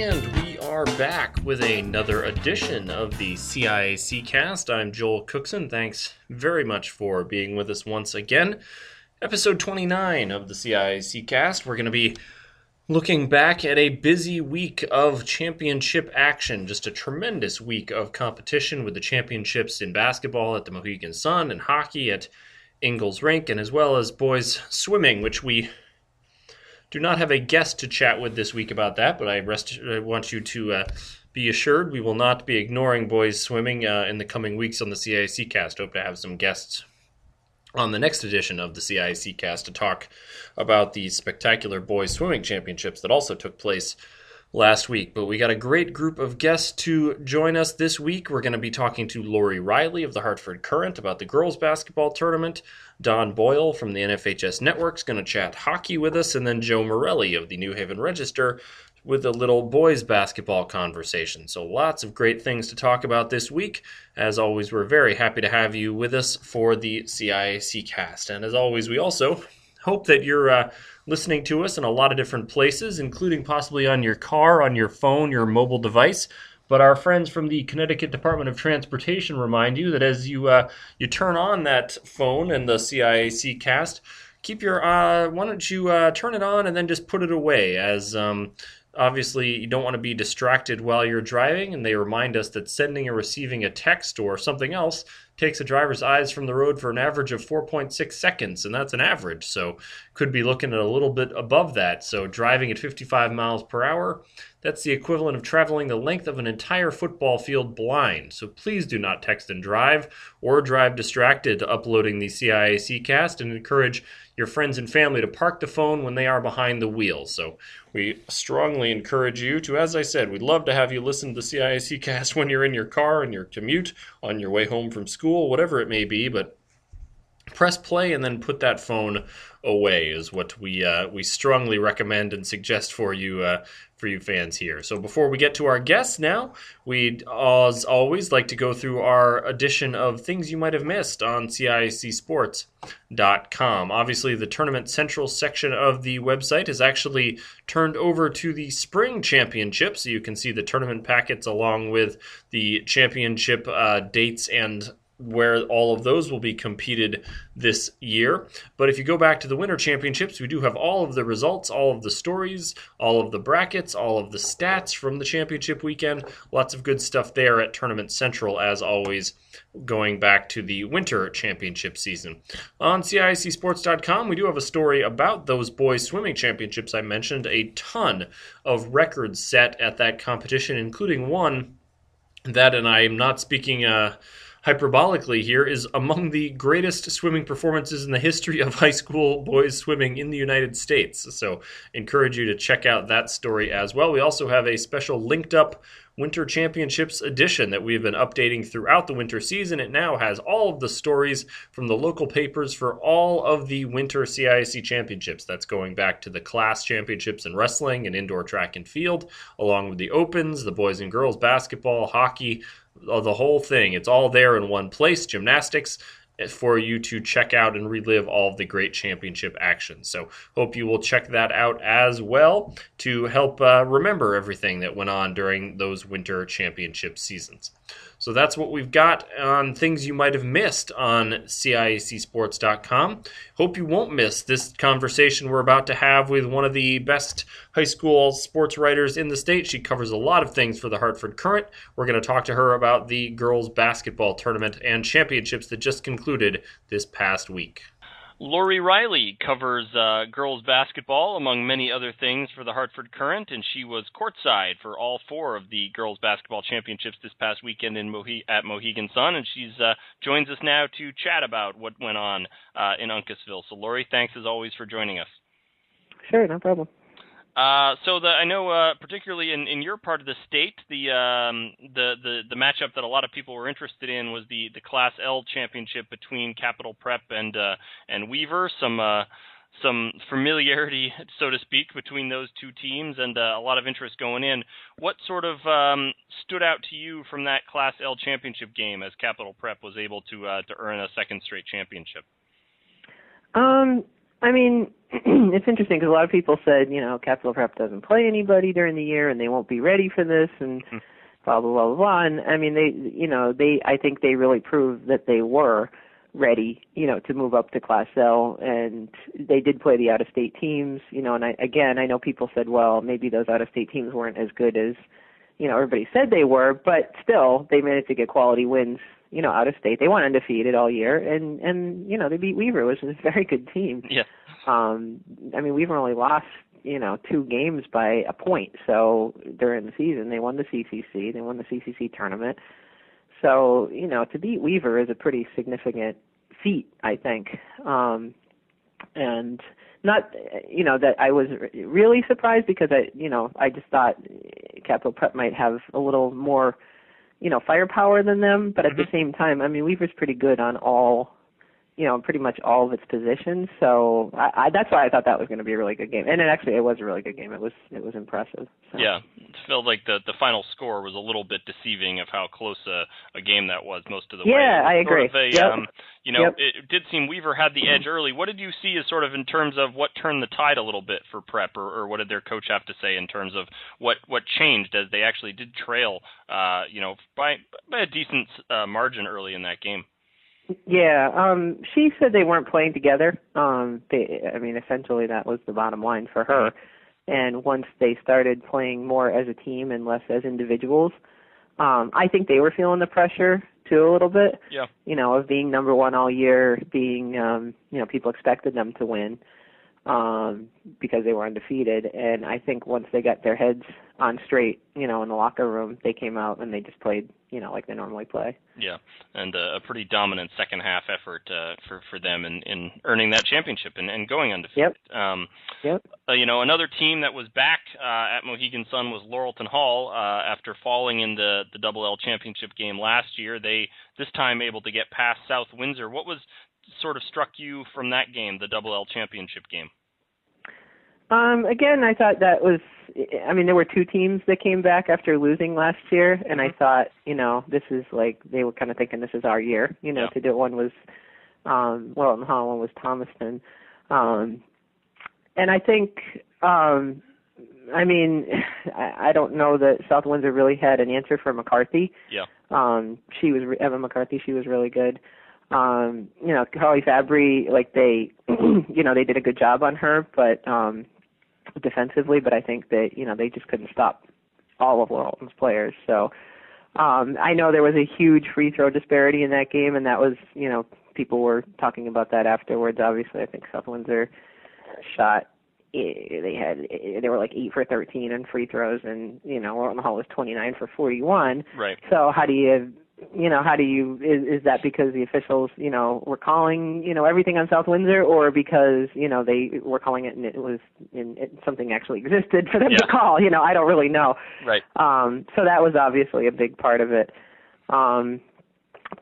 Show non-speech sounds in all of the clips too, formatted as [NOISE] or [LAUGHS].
And we are back with another edition of the CIAC cast. I'm Joel Cookson. Thanks very much for being with us once again. Episode 29 of the CIAC cast. We're going to be looking back at a busy week of championship action. Just a tremendous week of competition with the championships in basketball at the Mohegan Sun and hockey at Ingalls Rink, and as well as boys swimming, which we do not have a guest to chat with this week about that, but I, rest, I want you to uh, be assured we will not be ignoring boys swimming uh, in the coming weeks on the CIAC cast. Hope to have some guests on the next edition of the CIAC cast to talk about the spectacular boys swimming championships that also took place last week. But we got a great group of guests to join us this week. We're going to be talking to Lori Riley of the Hartford Courant about the girls basketball tournament. Don Boyle from the NFHS Network is going to chat hockey with us, and then Joe Morelli of the New Haven Register with a little boys basketball conversation. So lots of great things to talk about this week. As always, we're very happy to have you with us for the CIAC cast. And as always, we also hope that you're uh, listening to us in a lot of different places, including possibly on your car, on your phone, your mobile device. But our friends from the Connecticut Department of Transportation remind you that as you uh, you turn on that phone and the CIAC cast, keep your uh, why don't you uh, turn it on and then just put it away as um, obviously you don't want to be distracted while you're driving and they remind us that sending or receiving a text or something else takes a driver's eyes from the road for an average of 4.6 seconds and that's an average so could be looking at a little bit above that. So driving at 55 miles per hour that's the equivalent of traveling the length of an entire football field blind so please do not text and drive or drive distracted uploading the ciac cast and encourage your friends and family to park the phone when they are behind the wheel. So we strongly encourage you to, as I said, we'd love to have you listen to the CIAC cast [LAUGHS] when you're in your car, in your commute, on your way home from school, whatever it may be. But press play and then put that phone away is what we uh, we strongly recommend and suggest for you uh, for you fans here. So before we get to our guests now, we'd as always like to go through our edition of things you might have missed on CIACSports.com. Obviously, the tournament central section of the website is actually turned over to the spring championship, so you can see the tournament packets along with the championship uh, dates and where all of those will be competed this year. But if you go back to the Winter Championships, we do have all of the results, all of the stories, all of the brackets, all of the stats from the championship weekend. Lots of good stuff there at Tournament Central, as always, going back to the Winter Championship season. On CIACSports.com, we do have a story about those boys swimming championships I mentioned. A ton of records set at that competition, including one that, and I am not speaking. Uh, hyperbolically here, is among the greatest swimming performances in the history of [LAUGHS] high school boys swimming in the United States. So, encourage you to check out that story as well. We also have a special linked up Winter Championships edition that we've been updating throughout the winter season. It now has all of the stories from the local papers for all of the Winter CIAC Championships. That's going back to the class championships in wrestling and indoor track and field, along with the Opens, the boys and girls basketball, hockey, the whole thing. It's all there in one place. Gymnastics for you to check out and relive all of the great championship action. So, hope you will check that out as well to help uh, remember everything that went on during those winter championship seasons. So that's what we've got on things you might have missed on CIACsports.com. Hope you won't miss this conversation we're about to have with one of the best high school sports writers in the state. She covers a lot of things for the Hartford Courant. We're going to talk to her about the girls basketball tournament and championships that just concluded this past week. Lori Riley covers uh, girls basketball, among many other things, for the Hartford Courant, and she was courtside for all four of the girls basketball championships this past weekend in Mohe- at Mohegan Sun, and she's uh, joins us now to chat about what went on uh, in Uncasville. So, Lori, thanks as always for joining us. Sure, no problem. Uh, so the I know uh, particularly in, in your part of the state, the um, the the the matchup that a lot of people were interested in was the the Class L championship between Capital Prep and uh, and Weaver. Some uh, some familiarity, so to speak, between those two teams, and uh, a lot of interest going in. What sort of um, stood out to you from that Class L championship game as Capital Prep was able to uh, to earn a second straight championship? Um, I mean, [CLEARS THROAT] it's interesting because a lot of people said, you know, Capital Prep doesn't play anybody during the year and they won't be ready for this and hmm. blah blah blah blah. blah. And I mean, they, you know, they, I think they really proved that they were ready, you know, to move up to Class L, and they did play the out-of-state teams, you know. And I, again, I know people said, well, maybe those out-of-state teams weren't as good as, you know, everybody said they were, but still, they managed to get quality wins, you know, out of state. They went undefeated all year, and and you know, they beat Weaver, which is a very good team. Yeah. Um, I mean, Weaver only lost, you know, two games by a point. So during the season, they won the CCC, they won the CCC tournament. So you know, to beat Weaver is a pretty significant feat, I think. Um, and not, you know, that I was really surprised because I, you know, I just thought Capital Prep might have a little more, you know, firepower than them. But at the mm-hmm. same time, I mean, Weaver's pretty good on all you know, pretty much all of its positions. So I, I that's why I thought that was going to be a really good game. And it actually it was a really good game. It was it was impressive. So. Yeah, it felt like the the final score was a little bit deceiving of how close a, a game that was most of the way. Yeah, It was I agree. a, Yep. um, you know, Yep. it did seem Weaver had the edge early. What did you see as sort of in terms of what turned the tide a little bit for Prep, or, or what did their coach have to say in terms of what what changed as they actually did trail, uh, you know, by by a decent uh, margin early in that game? Yeah, um she said they weren't playing together. Um they I mean essentially that was the bottom line for her. And once they started playing more as a team and less as individuals, um I think they were feeling the pressure too a little bit. Yeah. You know, of being number 1 all year, being um you know, people expected them to win um because they were undefeated and I think once they got their heads on straight, you know, in the locker room, they came out and they just played, you know, like they normally play. Yeah, and uh, a pretty dominant second half effort uh, for for them in, in earning that championship and, and going undefeated. Um, Yep. uh, you know, another team that was back uh, at Mohegan Sun was Lauralton Hall uh, after falling in the the Double L championship game last year. They this time able to get past South Windsor. What was sort of struck you from that game, the Double L championship game? Um, again, I thought that was. I mean, there were two teams that came back after losing last year, and I thought, you know, this is like they were kind of thinking this is our year, you know, Yeah. to do it. One was, um, well, in Hall, one was Thomaston, um, and I think, um, I mean, [SIGHS] I, I don't know that South Windsor really had an answer for McCarthy. Yeah. Um, she was Evan McCarthy. She was really good. Um, you know, Carly Fabry, like they, [CLEARS THROAT] you know, they did a good job on her, but um, defensively. But I think that you know they just couldn't stop all of Lauralton's players. So um, I know there was a huge free throw disparity in that game, and that was you know people were talking about that afterwards. Obviously, I think South Windsor shot. eh, They had eh, they were like eight for thirteen on free throws, and you know Lauralton Hall was twenty nine for forty one. Right. So how do you, you know, how do you is, is that because the officials, you know, were calling, you know, everything on South Windsor, or because you know they were calling it and it was in it, something actually existed for them to call? You know, I don't really know. Right. Um, so that was obviously a big part of it. Um,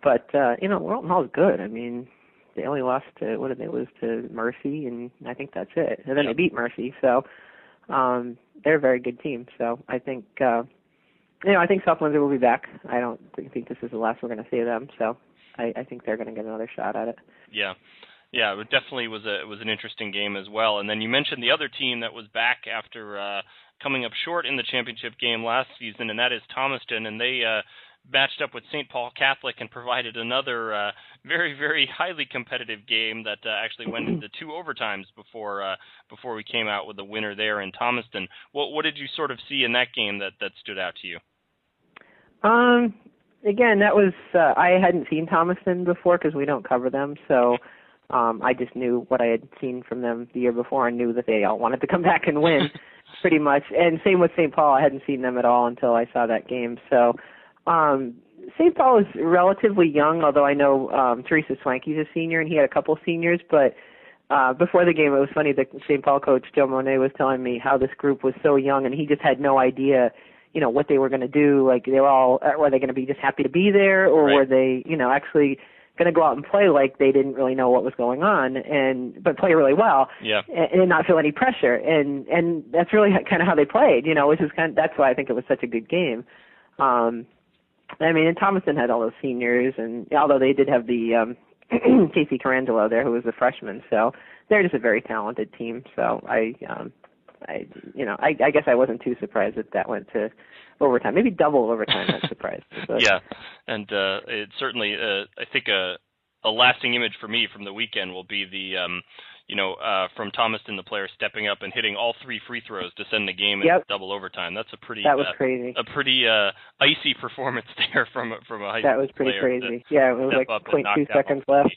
but uh, you know, Lauralton Hall's good. I mean, they only lost to what did they lose to Mercy, and I think that's it. And then Yeah. they beat Mercy, so um, they're a very good team. So I think. Uh, you know, I think South Windsor will be back. I don't think, this is the last we're going to see them, so I, I think they're going to get another shot at it. Yeah. Yeah, it definitely was a it was an interesting game as well. And then you mentioned the other team that was back after uh coming up short in the championship game last season and that is Thomaston and they uh matched up with St. Paul Catholic and provided another uh very very highly competitive game that uh, actually went into two overtimes before uh before we came out with a winner there in Thomaston. What what did you sort of see in that game that that stood out to you? Um, again, that was uh, I hadn't seen Thomaston before because we don't cover them, so um, I just knew what I had seen from them the year before and knew that they all wanted to come [LAUGHS] back and win, pretty much. And same with St. Paul. I hadn't seen them at all until I saw that game. So um, St. Paul is relatively young, although I know um, Teresa Swanky's a senior and he had a couple seniors, but. Uh, before the game, it was funny. The St. Paul coach Joe Monet was telling me how this group was so young, and he just had no idea you know what they were going to do like they were all uh, were they going to be just happy to be there or Right. were they you know actually going to go out and play like they didn't really know what was going on and but play really well Yeah. and, and not feel any pressure and and that's really kind of how they played you know which is kind of, that's why I think it was such a good game um I mean and Thomaston had all those seniors and although they did have the um [CLEARS THROAT] Casey Carangelo there, who was a freshman. So they're just a very talented team. So I, um, I, you know, I, I guess I wasn't too surprised that that went to overtime, maybe double overtime. That surprised. [LAUGHS] But. yeah, and uh, it certainly, uh, I think a a lasting image for me from the weekend will be the um, you know, uh, from Thomaston, the player stepping up and hitting all three free throws to send the game yep. in double overtime. That's a pretty that was uh, crazy. A pretty uh, icy [LAUGHS] performance there from from a high that was pretty crazy. Yeah, it was like 0.2 seconds left.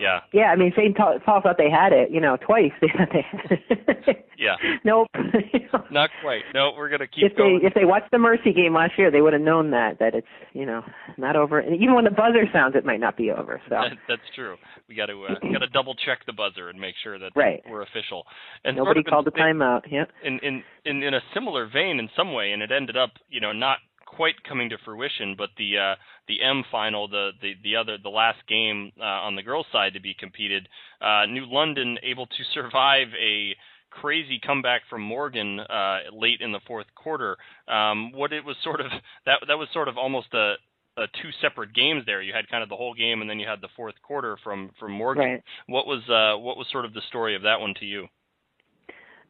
Yeah. Yeah, I mean, St. Paul thought they had it, you know, twice. [LAUGHS] They had it. Yeah. [LAUGHS] Nope. [LAUGHS] Not quite. No, we're gonna keep if going. they if they watched the Mercy game last year, they would have known that that it's you know not over. And even when the buzzer sounds, it might not be over. So that, that's true. We got to uh, got to double check the buzzer and make sure that right. we're official. And nobody sort of called the timeout. Yeah. In, in in in a similar vein, in some way, and it ended up you know not quite coming to fruition, but the uh, the M final, the, the the other the last game uh, on the girls' side to be competed, uh, New London able to [LAUGHS] survive a crazy comeback from Morgan uh, late in the fourth quarter. Um, what it was sort of [LAUGHS] that that was sort of almost a, a two separate games there. You had kind of the whole game, and then you had the fourth quarter from from Morgan. Right. What was uh, what was sort of the story of that one to you?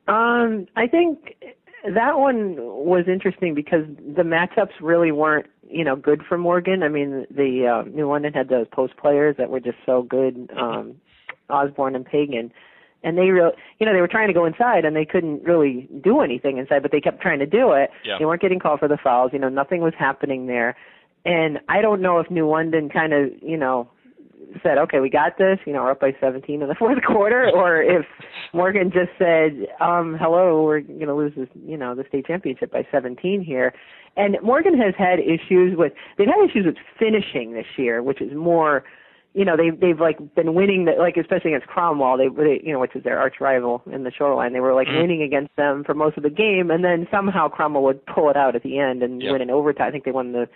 Um, I think that one was interesting because the matchups really weren't, you know, good for Morgan. I mean, the uh, New London had those post players that were just so good, um, Osborne and Pagan, and they really, you know, they were trying to go inside and they couldn't really do anything inside, but they kept trying to do it. Yeah. They weren't getting called for the fouls. You know, nothing was happening there. And I don't know if New London kind of, you know, said, okay, we got this, you know, we're up by 17 in the [LAUGHS] fourth quarter, or if [LAUGHS] Morgan just said, um, hello, we're going to lose this, you know, the state championship by 17 here. And Morgan has had issues with, they've had issues with finishing this year, which is more, you know, they've, they've like been winning, the, like especially against Cromwell, they, they, you know, which is their arch rival in the shoreline. They were like Mhm. winning against them for most of the game, and then somehow Cromwell would pull it out at the end and Yeah. win in overtime. I think they won the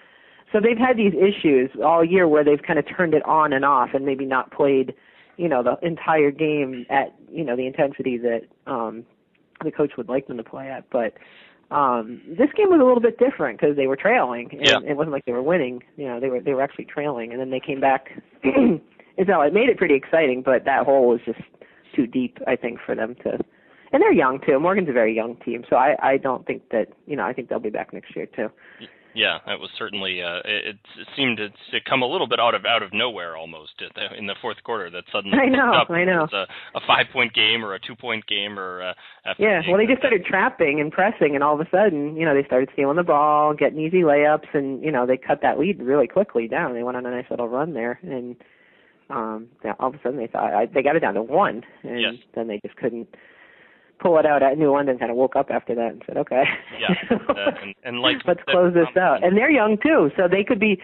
so they've had these issues all year where they've kind of turned it on and off and maybe not played, you know, the entire game at, you know, the intensity that um the coach would like them to play at. But um this game was a little bit different because they were trailing and Yeah. it wasn't like they were winning. You know, they were they were actually trailing and then they came back. [CLEARS THROAT] and so it made it pretty exciting, but that hole was just too deep, I think, for them to. And they're young too. Morgan's a very young team, so I I don't think that you know I think they'll be back next year too. Yeah, that was certainly. Uh, it, it seemed to, to come a little bit out of out of nowhere almost at the, in the fourth quarter. That suddenly [LAUGHS] I know, up. I know. It was a, a five point game or a two point game or uh, Yeah, well, they just started trapping and pressing, and all of a sudden, you know, they started stealing the ball, getting easy layups, and you know, they cut that lead really quickly down. They went on a nice little run there, and um, all of a sudden they thought I, they got it down to one, and Yes. then they just couldn't pull it out. At New London kind of woke up after that and said, okay, Yeah, [LAUGHS] uh, and, and like let's close this out. And they're young too, so they could be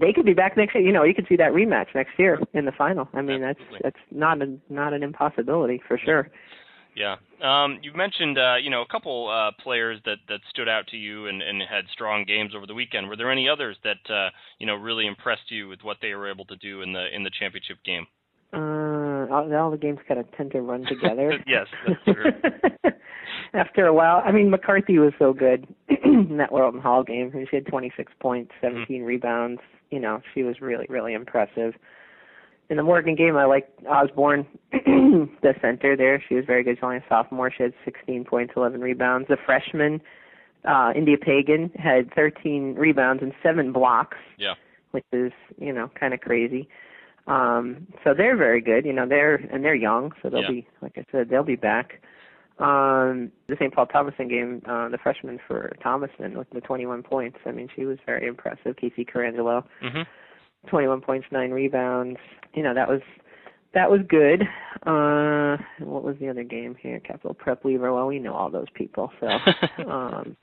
they could be back next year. You know, you could see that rematch next year in the final. I mean, Absolutely. that's that's not a not an impossibility for sure. Yeah. Um, you mentioned, uh, you know, a couple uh, players that, that stood out to you and, and had strong games over the weekend. Were there any others that uh, you know really impressed you with what they were able to do in the in the championship game? Uh, all, all the games kind of tend to run together. [LAUGHS] yes, that's true. [LAUGHS] After a while, I mean, McCarthy was so good [CLEARS THROAT] in that Lauralton Hall game. She had 26 points, Mm-hmm. 17 rebounds. You know, she was really, really impressive. In the Morgan game, I liked Osborne, [CLEARS THROAT] the center there. She was very good. She's only a sophomore. She had 16 points, 11 rebounds. The freshman, uh, India Pagan, had 13 rebounds and seven blocks Yeah. which is you know kind of crazy. Um, so they're very good, you know. They're and they're young, so they'll Yeah. be like I said, they'll be back. Um, the St. Paul Thomaston game, uh, the freshman for Thomaston with the 21 points. I mean, she was very impressive. Casey Carangelo, hmm 21 points, nine rebounds. You know, that was that was good. Uh, what was the other game here? Capital Prep Weaver. Well, we know all those people, so [LAUGHS] um,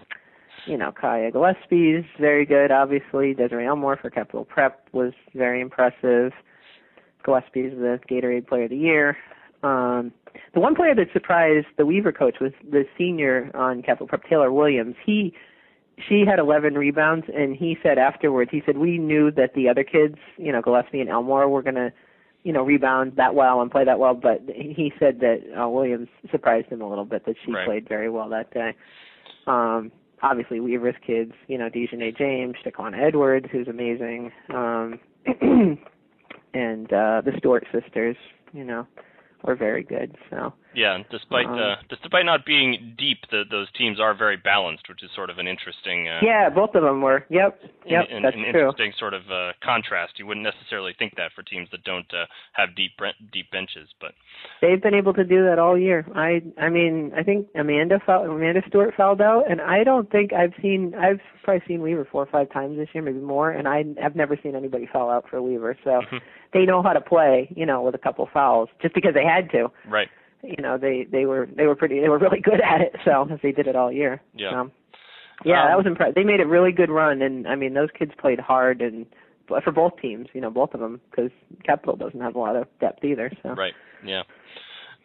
you know, Kiah Gillespie's very good, obviously. Desiree Elmore for Capital Prep was very impressive. Gillespie's the Gatorade Player of the Year. Um, the one player that surprised the Weaver coach was the senior on Capital Prep, Taylor Williams. He she had 11 rebounds, and he said afterwards, he said we knew that the other kids, you know, Gillespie and Elmore, were gonna, you know, rebound that well and play that well, but he said that uh, Williams surprised him a little bit that she Right. played very well that day. Um, obviously Weaver's kids, you know, Dejanay James, Shaquana Edwards, who's amazing. Um, [CLEARS THROAT] and uh the Stewart sisters, you know, were very good. So yeah, despite Um, uh, despite not being deep, the, those teams are very balanced, which is sort of an interesting. Uh, yeah, both of them were. Yep, yep, an, that's an true. interesting sort of uh, contrast. You wouldn't necessarily think that for teams that don't uh, have deep deep benches, but They've been able to do that all year. I I mean, I think Amanda foul, Amanda Stewart fouled out, and I don't think I've seen I've probably seen Weaver four or five times this year, maybe more, and I I've never seen anybody foul out for Weaver. So [LAUGHS] they know how to play, you know, with a couple fouls just because they had to. right. You know, they they were they were pretty they were really [LAUGHS] good at it. So they did it all year. Yeah. So, yeah, Um, that was impressive. They made a really good run, and I mean, those kids played hard and for both teams, you know, both of them, because Capital doesn't have a lot of depth either. So Right. Yeah.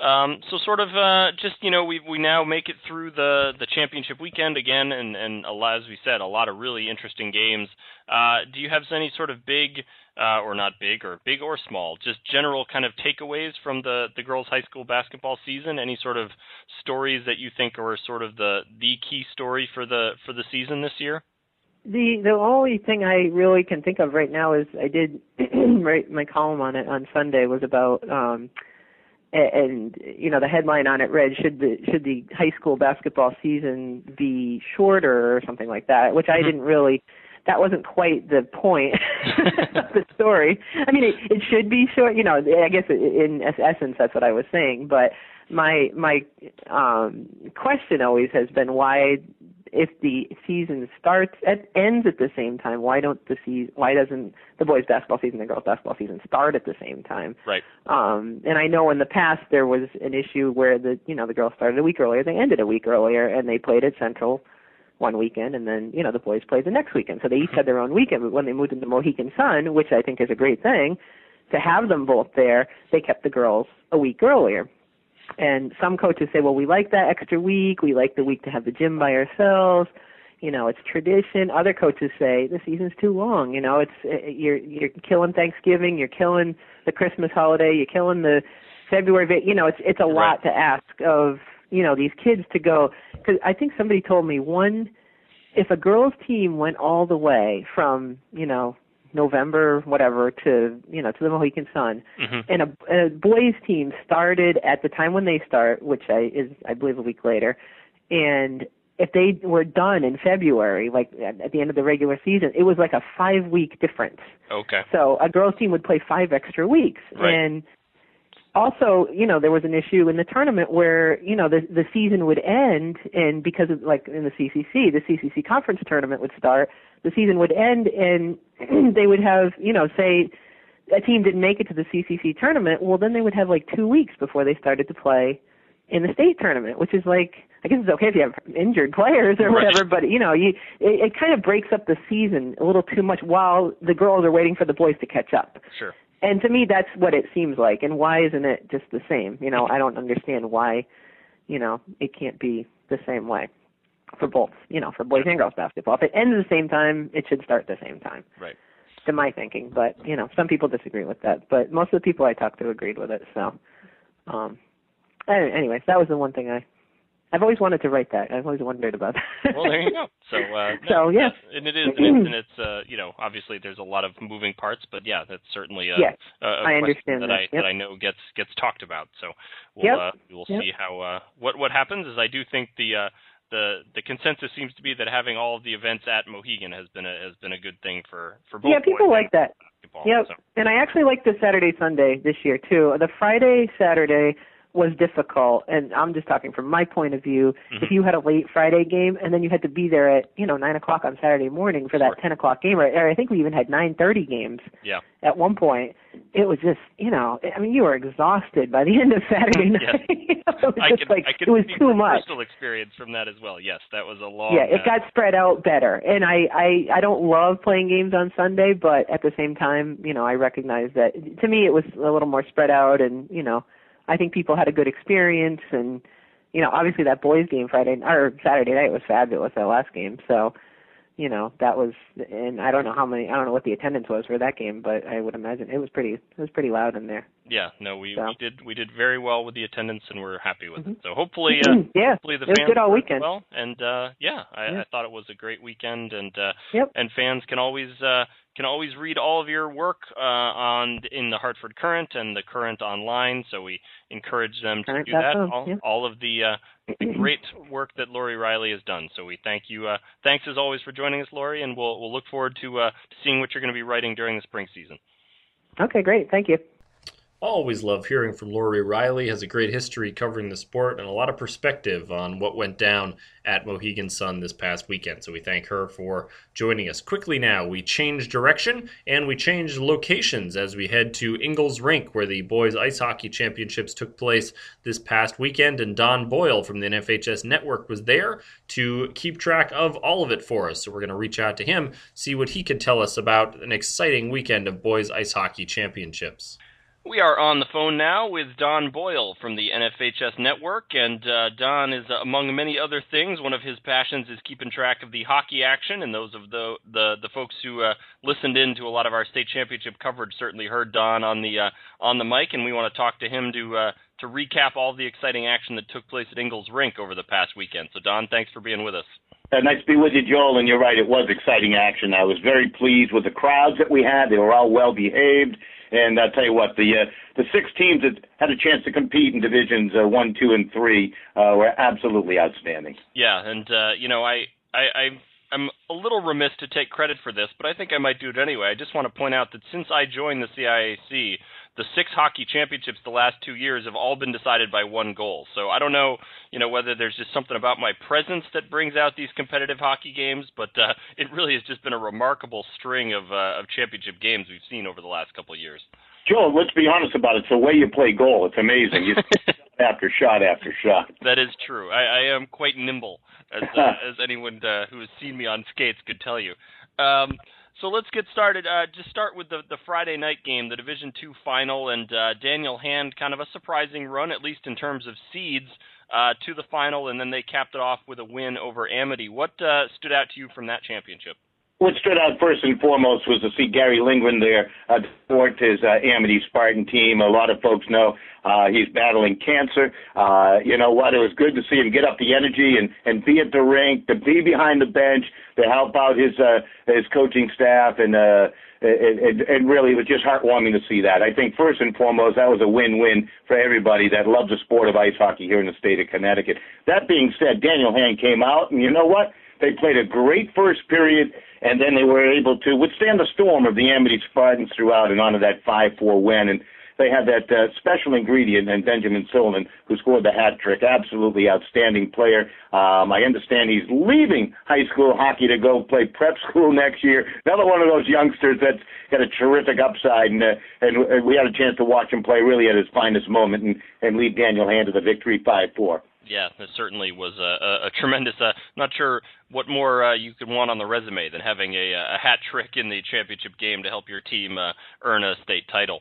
Um, so sort of uh, just you know we we now make it through the the championship weekend again, and and a lot, as we said, a lot of really interesting games. Uh, do you have any sort of big uh, or not big or big or small, just general kind of takeaways from the the girls' high school basketball season? Any sort of stories that you think are sort of the the key story for the for the season this year? The the only thing I really can think of right now is I did [CLEARS THROAT] write my column on it on Sunday was about um and you know the headline on it read should the should the high school basketball season be shorter or something like that which I Mhm. didn't really that wasn't quite the point [LAUGHS] of the story. I mean it, it should be short, you know, I guess in essence that's what I was saying, but my my um question always has been why if the season starts at ends at the same time, why don't the season why doesn't the boys basketball season and the girls basketball season start at the same time? Right. Um and I know in the past there was an issue where the you know the girls started a week earlier, they ended a week earlier and they played at Central one weekend and then, you know, the boys played the next weekend. So they each [LAUGHS] had their own weekend, but when they moved into Mohegan Sun, which I think is a great thing, to have them both there, they kept the girls a week earlier. And some coaches say, well, we like that extra week. We like the week to have the gym by ourselves. You know, it's tradition. Other coaches say the season's too long. You know, it's uh, you're you're killing Thanksgiving, you're killing the Christmas holiday, you're killing the February. You know, it's it's a lot to ask of you know these kids to go. Because I think somebody told me one, if a girls' team went all the way from you know November whatever to you know to the Mohegan Sun, hmm and a, a boys team started at the time when they start, which I is I believe a week later, and if they were done in February, like at, at the end of the regular season, it was like a five week difference. Okay. So a girls team would play five extra weeks, Right. and also, you know, there was an issue in the tournament where you know the the season would end, and because of like in the CCC, the CCC conference tournament would start, the season would end, and [CLEARS THROAT] they would have you know say a team didn't make it to the CCC tournament, well then they would have like two weeks before they started to play in the state tournament, which is like I guess it's okay if you have injured players or Right. whatever, but you know, you it, it kind of breaks up the season a little too much while the girls are waiting for the boys to catch up. Sure. And to me, that's what it seems like. And why isn't it just the same? You know, I don't understand why, you know, it can't be the same way for both, you know, for boys and girls basketball. If it ends at the same time, it should start at the same time, Right. to my thinking. But, you know, some people disagree with that. But most of the people I talked to agreed with it. So, um, any- anyways, that was the one thing I, I've always wanted to write that. I've always wondered about that. Well, there you go. [LAUGHS] So, uh, So, no, yeah. and it is, and it's, and it's, uh, you know, obviously there's a lot of moving parts, but yeah, that's certainly a, Yes, a, a I question understand that, that. I Yep. that I know gets gets talked about. So we'll Yep. uh, we'll Yep. see how uh, what what happens. Is I do think the uh, the the consensus seems to be that having all of the events at Mohegan has been a has been a good thing for for both. yeah, people like that. and. Yep. So, And I actually like the Saturday Sunday this year too. The Friday Saturday was difficult and I'm just talking from my point of view. Mhm. If you had a late Friday game and then you had to be there at, you know, nine o'clock on Saturday morning for that Sure. ten o'clock game or, or I think we even had nine thirty games yeah. at one point. It was just you know, I mean you were exhausted by the end of Saturday night. [LAUGHS] it was I just could like I could it was too much. personal experience from that as well. Yes, that was a long. Yeah, it uh, got spread out better. And I, I I don't love playing games on Sunday, but at the same time, you know, I recognize that to me it was a little more spread out and, you know, I think people had a good experience and you know, obviously that boys game Friday or Saturday night was fabulous that last game. So, you know, that was and I don't know how many I don't know what the attendance was for that game, but I would imagine it was pretty it was pretty loud in there. Yeah, no, we, So. we did we did very well with the attendance, and we're happy with Mhm. it. So hopefully, uh, [CLEARS THROAT] yeah. hopefully the it was fans good all weekend. well. And uh, yeah, I, Yeah. I thought it was a great weekend, and uh, Yep. and fans can always uh, can always read all of your work uh, on in the Hartford Courant and the Courant online. So we encourage them to Courant do that. All, yeah. all of the, uh, [CLEARS THROAT] great work that Lori Riley has done. So we thank you. Uh, thanks as always for joining us, Lori, and we'll we'll look forward to uh, seeing what you're going to be writing during the spring season. Okay, great. Thank you. Always love hearing from Lori Riley. Has a great history covering the sport and a lot of perspective on what went down at Mohegan Sun this past weekend. So we thank her for joining us. Quickly now, we change direction and we change locations as we head to Ingalls Rink, where the boys ice hockey championships took place this past weekend. And Don Boyle from the NFHS Network was there to keep track of all of it for us. So we're going to reach out to him, see what he could tell us about an exciting weekend of boys ice hockey championships. We are on the phone now with Don Boyle from the NFHS Network, and uh, Don is, uh, among many other things, one of his passions is keeping track of the hockey action. And those of the the, the folks who uh, listened in to a lot of our state championship coverage certainly heard Don on the uh, on the mic, and we want to talk to him to uh, to recap all the exciting action that took place at Ingalls Rink over the past weekend. So, Don, thanks for being with us. Uh, nice to be with you, Joel. And you're right, it was exciting action. I was very pleased with the crowds that we had. They were all well behaved. And I'll tell you what, the uh, the six teams that had a chance to compete in divisions uh, one, two, and three uh, were absolutely outstanding. Yeah, and uh, you know, I, I, I, I'm a little remiss to take credit for this, but I think I might do it anyway. I just want to point out that since I joined the CIAC, the six hockey championships the last two years have all been decided by one goal. So I don't know, you know, whether there's just something about my presence that brings out these competitive hockey games, but uh, [LAUGHS] it really has just been a remarkable string of uh, of championship games we've seen over the last couple of years. Joel, let's be honest about it. It's the way you play goal. It's amazing. You shot [LAUGHS] [LAUGHS] after shot after shot. That is true. I, I am quite nimble, as uh, as anyone uh, who has seen me on skates could tell you. Um, so let's get started. Uh, just start with the the Friday night game, the Division Two final, and uh, Daniel Hand, kind of a surprising run, at least in terms of seeds, uh, to the final, and then they capped it off with a win over Amity. What uh, stood out to you from that championship? What stood out first and foremost was to see Gary Lindgren there uh, support his uh, Amity Spartan team. A lot of folks know uh, he's battling cancer. Uh, you know what? It was good to see him get up the energy and, and be at the rink, to be behind the bench, to help out his uh, his coaching staff, and uh, it, it, it really was just heartwarming to see that. I think first and foremost, that was a win-win for everybody that loves the sport of ice hockey here in the state of Connecticut. That being said, Daniel Hand came out, and you know what? They played a great first period, and then they were able to withstand the storm of the Amity Spartans throughout and onto that 5-4 win. And they had that uh, special ingredient in Benjamin Silliman, who scored the hat trick. Absolutely outstanding player. Um, I understand he's leaving high school hockey to go play prep school next year. Another one of those youngsters that's got a terrific upside, and uh, and we had a chance to watch him play really at his finest moment and, and lead Daniel Hand to the victory 5-4. Yeah, it certainly was a, a, a tremendous. Uh, not sure what more uh, you could want on the resume than having a, a hat trick in the championship game to help your team uh, earn a state title.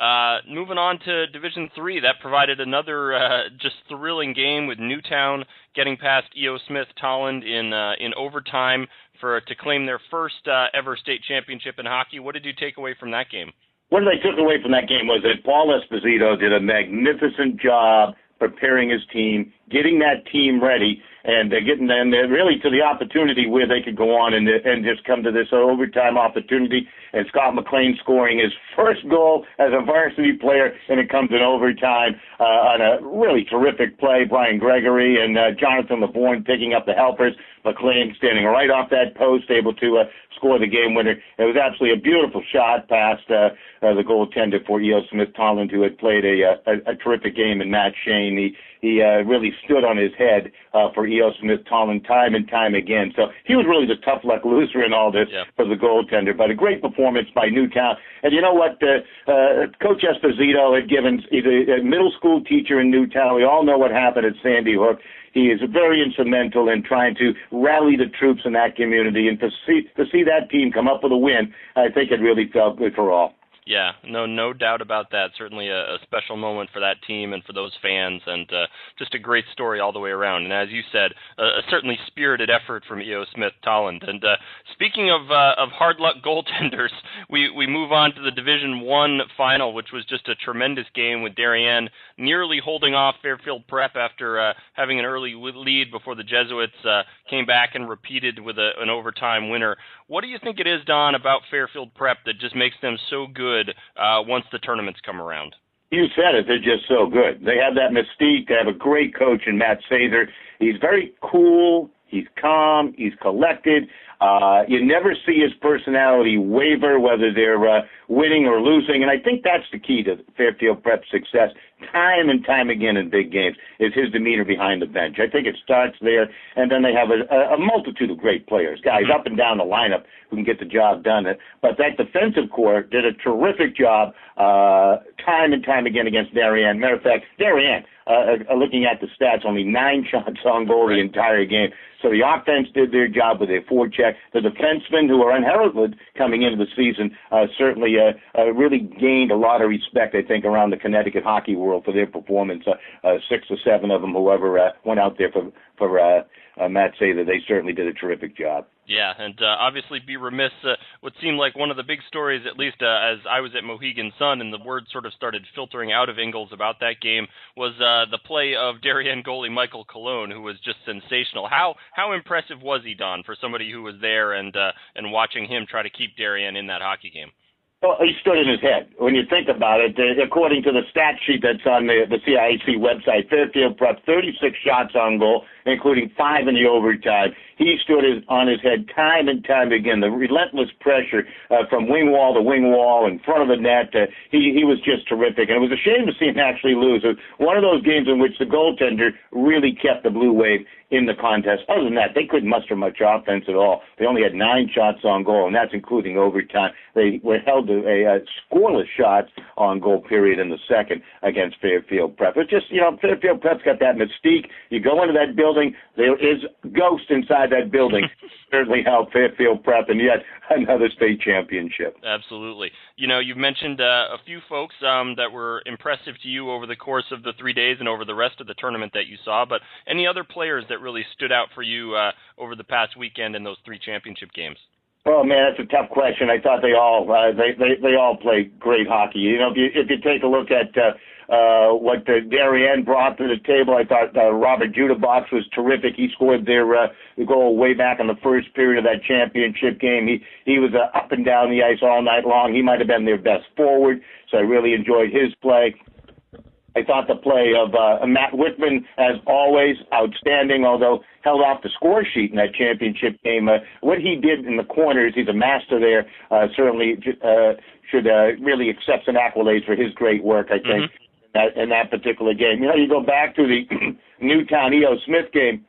Uh, moving on to Division Three, that provided another uh, just thrilling game with Newtown getting past E.O. Smith Tolland in uh, in overtime for to claim their first uh, ever state championship in hockey. What did you take away from that game? What I took away from that game was that Paul Esposito did a magnificent job preparing his team, getting that team ready, and they're getting them uh, really to the opportunity where they could go on and and just come to this overtime opportunity. And Scott McLean scoring his first goal as a varsity player, and it comes in overtime uh, on a really terrific play. Brian Gregory and uh, Jonathan LeBourne picking up the helpers. McLean standing right off that post, able to uh, score the game winner. It was absolutely a beautiful shot past uh, uh, the goaltender for E.O. Smith Tolland, who had played a, a, a terrific game in Matt Shane. He he uh, really stood on his head uh, for E.O. Smith Tolland time and time again. So he was really the tough luck loser in all this Yeah. for the goaltender. But a great performance by Newtown. And you know what? Uh, uh, Coach Esposito had given he's a, a middle school teacher in Newtown. We all know what happened at Sandy Hook. He is very instrumental in trying to rally the troops in that community, and to see to see that team come up with a win, I think it really felt good for all. Yeah, no, no doubt about that. Certainly a, a special moment for that team and for those fans, and uh, just a great story all the way around. And as you said, a, a certainly spirited effort from E.O. Smith Tolland. And uh, speaking of uh, of hard luck goaltenders, [LAUGHS] we we move on to the Division One final, which was just a tremendous game with Darien nearly holding off Fairfield Prep after uh, having an early lead before the Jesuits uh, came back and repeated with a, an overtime winner. What do you think it is, Don, about Fairfield Prep that just makes them so good uh, once the tournaments come around? You said it. They're just so good. They have that mystique. They have a great coach in Matt Sather. He's very cool. He's calm. He's collected. Uh, you never see his personality waver, whether they're uh, winning or losing, and I think that's the key to Fairfield Prep's success, time and time again in big games, is his demeanor behind the bench. I think it starts there, and then they have a, a multitude of great players, guys up and down the lineup who can get the job done. But that defensive core did a terrific job uh, time and time again against Darien. Matter of fact, Darien, uh, uh, looking at the stats, only nine [LAUGHS] shots on goal the entire game. So the offense did their job with their forecheck. The defensemen, who are unheralded coming into the season, uh, certainly uh, uh, really gained a lot of respect, I think, around the Connecticut hockey world for their performance. Uh, uh, six or seven of them, whoever uh, went out there for for uh, uh, Matt that they certainly did a terrific job. Yeah, and uh, obviously be remiss. Uh, what seemed like one of the big stories, at least uh, as I was at Mohegan Sun, and the word sort of started filtering out of Ingalls about that game, was uh, the play of Darien goalie Michael Cologne, who was just sensational. How how impressive was he, Don, for somebody who was there and uh, and watching him try to keep Darien in that hockey game? Well, he stood in his head. When you think about it, uh, according to the stat sheet that's on the, the CIAC website, Fairfield Prep 36 shots on goal, including five in the overtime. He stood his, on his head time and time again. The relentless pressure uh, from wing wall to wing wall in front of the net. Uh, he he was just terrific, and it was a shame to see him actually lose. It was one of those games in which the goaltender really kept the Blue Wave in the contest. Other than that, they couldn't muster much offense at all. They only had nine shots on goal, and that's including overtime. They were held to a, a scoreless shots on goal period in the second against Fairfield Prep. It's just, you know, Fairfield Prep's got that mystique. You go into that building, there is ghost inside that building. [LAUGHS] Certainly helped Fairfield Prep, and yet another state championship. Absolutely. You know, you've mentioned uh, a few folks um, that were impressive to you over the course of the three days and over the rest of the tournament that you saw, but any other players that really stood out for you uh, over the past weekend in those three championship games? Oh man, that's a tough question. I thought they all uh, they they they all played great hockey. You know, if you if you take a look at uh, uh, what uh, Darien brought to the table, I thought uh, Robert Judabox was terrific. He scored their uh, goal way back in the first period of that championship game. He he was uh, up and down the ice all night long. He might have been their best forward, so I really enjoyed his play. I thought the play of uh, Matt Whitman, as always, outstanding, although held off the score sheet in that championship game. Uh, what he did in the corners, he's a master there, uh, certainly uh, should uh, really accept some accolades for his great work, I think, mm-hmm. That, in that particular game. You know, you go back to the [CLEARS THROAT] Newtown E.O. Smith game,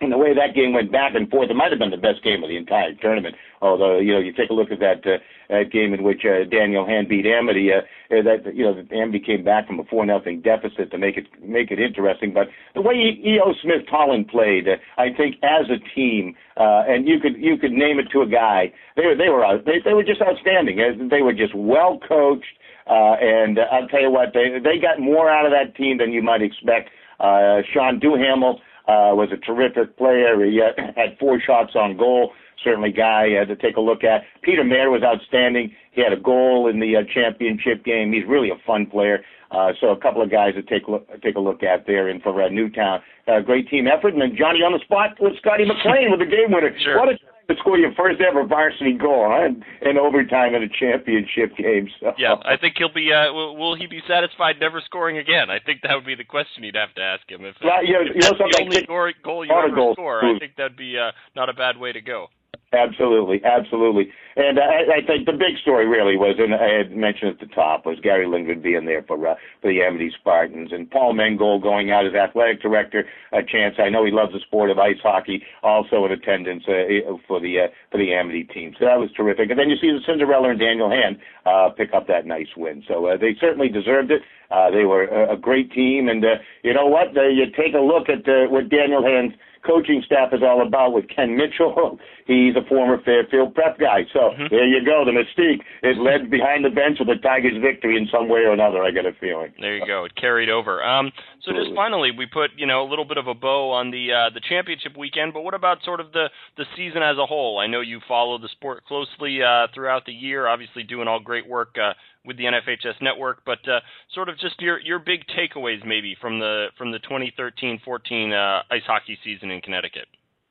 and the way that game went back and forth, it might have been the best game of the entire tournament. Although you know, you take a look at that uh, that game in which uh, Daniel Hand beat Amity. Uh, uh, that you know, Amity came back from a four nothing deficit to make it make it interesting. But the way E.O. Smith Tolland played, uh, I think as a team, uh, and you could you could name it to a guy. They were they were out, they they were just outstanding. Uh, they were just well coached. Uh, and uh, I'll tell you what, they they got more out of that team than you might expect. Uh, Sean Duhamel uh, was a terrific player. He uh, [CLEARS THROAT] had four shots on goal. Certainly, guy uh, to take a look at. Peter Mayer was outstanding. He had a goal in the uh, championship game. He's really a fun player. Uh, so a couple of guys to take look, take a look at there. And for uh, Newtown, uh, great team effort. And then Johnny on the spot with Scotty McLean with the game winner. Sure. What a to score your first ever varsity goal huh? in, in overtime in a championship game. So. Yeah, I think he'll be. Uh, will, will he be satisfied never scoring again? I think that would be the question you'd have to ask him. If, well, you know, if you know the only goal, goal you ever goal. score, I think that'd be uh, not a bad way to go. Absolutely, absolutely. And I, I think the big story really was, and I had mentioned at the top, was Gary Lindgren being there for uh, for the Amity Spartans, and Paul Mengold going out as athletic director. A chance. I know he loves the sport of ice hockey. Also in attendance uh, for the uh, for the Amity team. So that was terrific. And then you see the Cinderella and Daniel Hand uh, pick up that nice win. So uh, they certainly deserved it. Uh, they were a, a great team, and uh, you know what? Uh, you take a look at uh, what Daniel Hand's coaching staff is all about with Ken Mitchell. [LAUGHS] He's a former Fairfield prep guy. So mm-hmm. there you go. The mystique is led behind the bench with the Tigers' victory in some way or another, I get a feeling. There you go. It carried over. Um, so Absolutely. just finally, we put, you know, a little bit of a bow on the uh, the championship weekend, but what about sort of the, the season as a whole? I know you follow the sport closely uh, throughout the year, obviously doing all great work uh, with the NFHS network, but uh, sort of just your your big takeaways maybe from the from the 2013-14 uh, ice hockey season in Connecticut.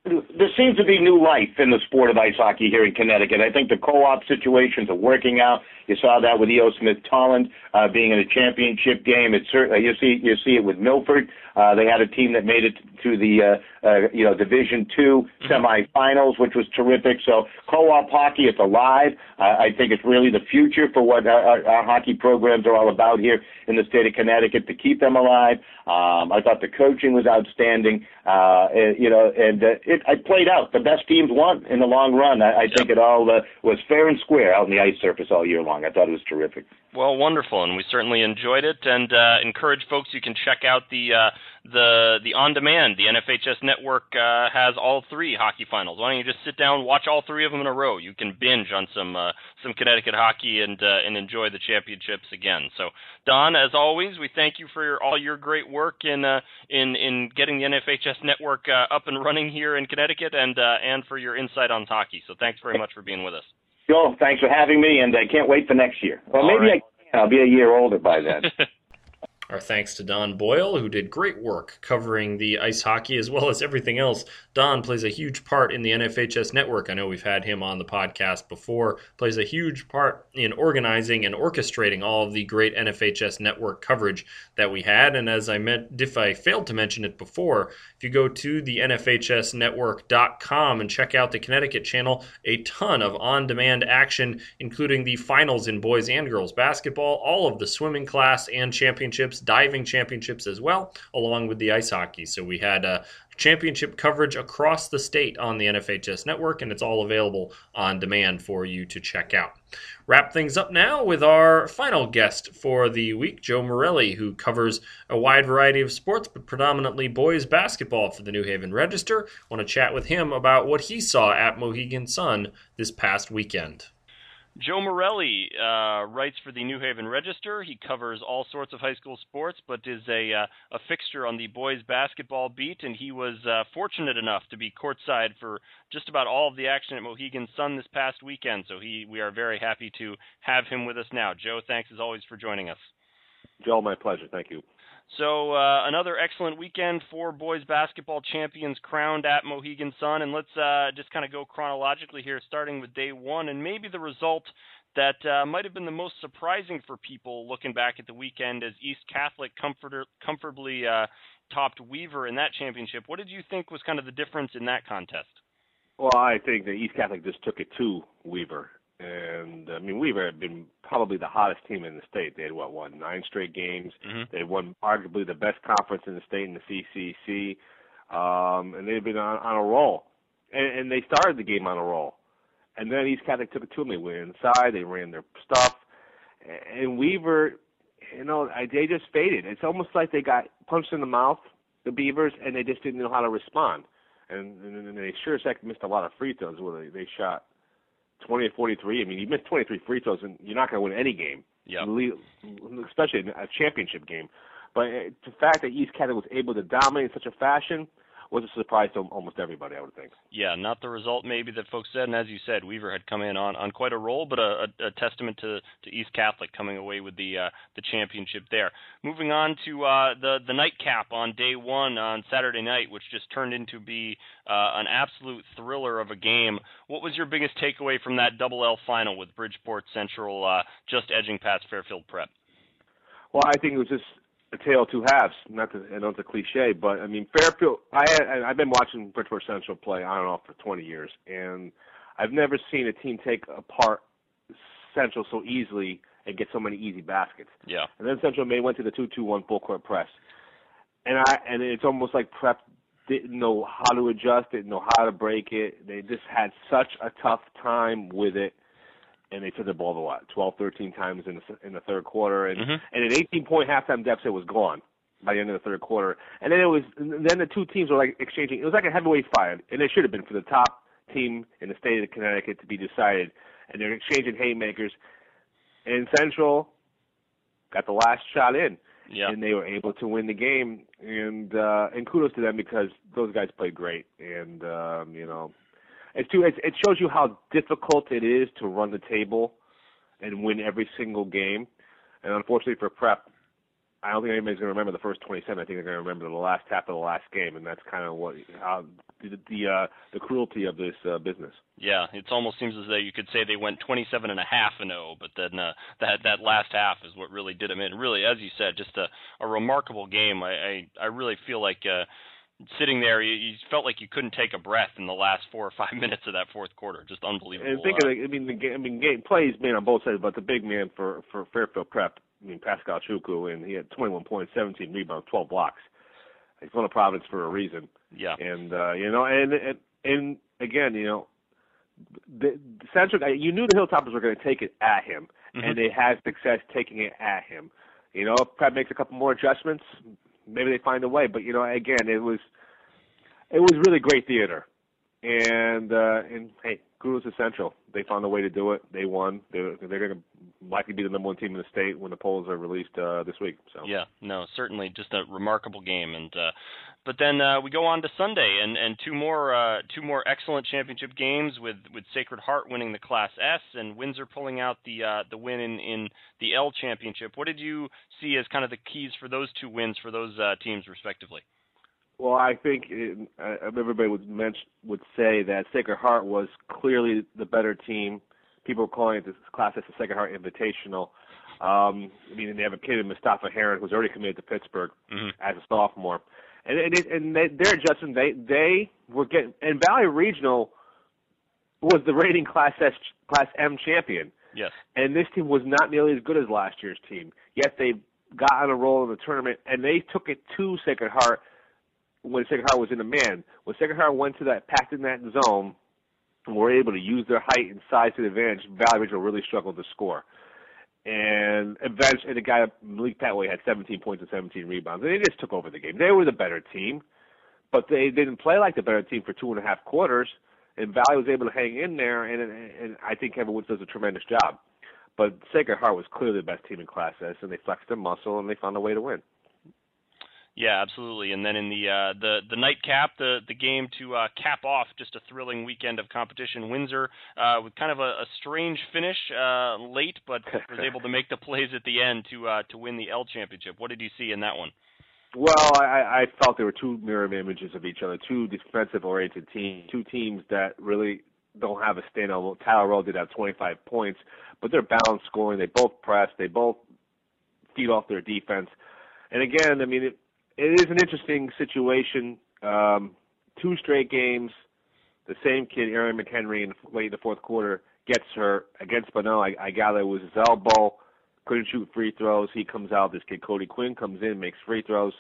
there seems to be new life in the sport of ice hockey here in Connecticut. I think the co-op situations are working out. You saw that with E.O. Smith Tolland uh, being in a championship game. It's certainly you see you see it with Milford. Uh, they had a team that made it to the uh, uh, you know Division Two semifinals, which was terrific. So co-op hockey, it's alive. Uh, I think it's really the future for what our, our hockey programs are all about here in the state of Connecticut to keep them alive. Um, I thought the coaching was outstanding. Uh, you know, and uh, it I played out. The best teams won in the long run. I, I yep. think it all uh, was fair and square out on the ice surface all year long. I thought it was terrific. Well, wonderful, and we certainly enjoyed it, and uh, encourage folks you can check out the uh, the the on demand. The NFHS network uh, has all three hockey finals. Why don't you just sit down, watch all three of them in a row? You can binge on some uh, some Connecticut hockey and uh, and enjoy the championships again. So, Don, as always, we thank you for your, all your great work in uh, in in getting the NFHS network uh, up and running here in Connecticut, and uh, and for your insight on hockey. So, thanks very much for being with us. Joel, thanks for having me, and I can't wait for next year. Well, maybe right. I can. I'll be a year older by then. [LAUGHS] Our thanks to Don Boyle, who did great work covering the ice hockey as well as everything else. Don plays a huge part in the NFHS network. I know we've had him on the podcast before, plays a huge part in organizing and orchestrating all of the great NFHS network coverage that we had. And as I meant, if I failed to mention it before, if you go to the NFHSnetwork.com and check out the Connecticut channel, a ton of on demand action, including the finals in boys and girls basketball, all of the swimming class and championships diving championships as well, along with the ice hockey. So we had uh, championship coverage across the state on the NFHS network, and it's all available on demand for you to check out. Wrap things up now with our final guest for the week, Joe Morelli, who covers a wide variety of sports, but predominantly boys basketball for the New Haven Register. I want to chat with him about what he saw at Mohegan Sun this past weekend. Joe Morelli uh, writes for the New Haven Register. He covers all sorts of high school sports, but is a uh, a fixture on the boys basketball beat. And he was uh, fortunate enough to be courtside for just about all of the action at Mohegan Sun this past weekend. So he we are very happy to have him with us now. Joe, thanks as always for joining us. Joe, my pleasure. Thank you. So uh, another excellent weekend for boys basketball champions crowned at Mohegan Sun, and let's uh, just kind of go chronologically here, starting with day one, and maybe the result that uh, might have been the most surprising for people looking back at the weekend as East Catholic comfortably uh, topped Weaver in that championship. What did you think was kind of the difference in that contest? Well, I think that East Catholic just took it to Weaver and I mean Weaver had been probably the hottest team in the state. They had what won nine straight games. Mm-hmm. They won arguably the best conference in the state in the CCC, um, and they'd been on, on a roll. And, and they started the game on a roll, and then East Catholic took it to them. They went inside, they ran their stuff, and Weaver, you know, they just faded. It's almost like they got punched in the mouth, the Beavers, and they just didn't know how to respond. And, and they sure as heck missed a lot of free throws where they, they shot 20 or 43. I mean, you miss 23 free throws, and you're not going to win any game. Yeah. Especially a championship game. But uh, the fact that East Catholic was able to dominate in such a fashion was a surprise to almost everybody, I would think. Yeah, not the result maybe that folks said, and as you said, Weaver had come in on, on quite a roll, but a, a, a testament to, to East Catholic coming away with the uh, the championship there. Moving on to uh, the the nightcap on day one on Saturday night, which just turned into be uh, an absolute thriller of a game. What was your biggest takeaway from that double L final with Bridgeport Central uh, just edging past Fairfield Prep? Well, I think it was just a tale of two halves. Not to, I know it's a cliche, but I mean Fairfield. I I've been watching Bridgeport Central play I don't know for 20 years, and I've never seen a team take apart Central so easily and get so many easy baskets. Yeah. And then Central May went to the two-two-one full court press, and I and it's almost like Prep didn't know how to adjust, didn't know how to break it. They just had such a tough time with it and they took the ball to what 12, 13 times in the, in the third quarter, and mm-hmm. and an 18 point halftime deficit was gone by the end of the third quarter. And then it was then the two teams were like exchanging. It was like a heavyweight fight, and it should have been for the top team in the state of Connecticut to be decided. And they're exchanging haymakers. And Central got the last shot in, yeah. and they were able to win the game. And uh, and kudos to them because those guys played great. And um, you know it's too. It, it shows you how difficult it is to run the table and win every single game. And unfortunately for Prep, I don't think anybody's going to remember the first 27. I think they're going to remember the last half of the last game, and that's kind of what how the the, uh, the cruelty of this uh, business. Yeah, it almost seems as though you could say they went 27 and a half and 0, but then uh, that that last half is what really did them in. Really, as you said, just a, a remarkable game. I, I I really feel like. Uh, sitting there, you, you felt like you couldn't take a breath in the last four or five [LAUGHS] minutes of that fourth quarter. Just unbelievable. And think of it. I mean, the game. I mean, game plays made on both sides, but the big man for for Fairfield Prep. I mean, Pascal Chukwu, and he had 21 points, 17 rebounds, 12 blocks. He's on the Providence for a reason. Yeah. And uh, you know, and and and again, you know, the, the Central. You knew the Hilltoppers were going to take it at him, Mhm. and they had success taking it at him. You know, if Prep makes a couple more adjustments, maybe they find a way. But you know, again, it was it was really great theater. And uh and hey, kudos to Central. They found a way to do it. They won. They're they're going to likely be the number one team in the state when the polls are released uh this week. So Yeah, no, certainly just a remarkable game, and uh, but then uh, we go on to Sunday, and and two more uh, two more excellent championship games with with Sacred Heart winning the Class S and Windsor pulling out the uh, the win in in the L championship. What did you see as kind of the keys for those two wins for those uh, teams respectively? Well, I think it, uh, everybody would mention would say that Sacred Heart was clearly the better team. People are calling it this class as the Sacred Heart Invitational. Um, I mean, they have a kid in Mustafa Heron who's already committed to Pittsburgh Mhm. as a sophomore, and and, it, and they, they're adjusting. They they were getting and Valley Regional was the reigning Class S Class M champion Yes. and this team was not nearly as good as last year's team. Yet they got on a roll in the tournament, and they took it to Sacred Heart when Heart was in a man. When Heart went to that packed in that zone, and were able to use their height and size to the advantage, Valley really struggled to score. And eventually, the guy Malik Petway had 17 points and 17 rebounds, and they just took over the game. They were the better team, but they didn't play like the better team for two and a half quarters. And Valley was able to hang in there, and and I think Kevin Woods does a tremendous job. But Sacred Heart was clearly the best team in Class S, and they flexed their muscle and they found a way to win. Yeah, absolutely. And then in the uh, the the nightcap, the the game to uh, cap off just a thrilling weekend of competition. Windsor uh, with kind of a, a strange finish uh, late, but [LAUGHS] was able to make the plays at the end to uh, to win the L championship. What did you see in that one? Well, I, I felt there were two mirror images of each other, two defensive-oriented teams, two teams that really don't have a standout. Tyler Rowe did have 25 points, but they're balanced scoring. They both press. They both feed off their defense. And again, I mean, it, it is an interesting situation. Um, two straight games, the same kid, Aaron McHenry, in late in the fourth quarter gets hurt against Bunnell. I, I gather it was his elbow. Couldn't shoot free throws. He comes out. This kid Cody Quinn comes in, makes free throws.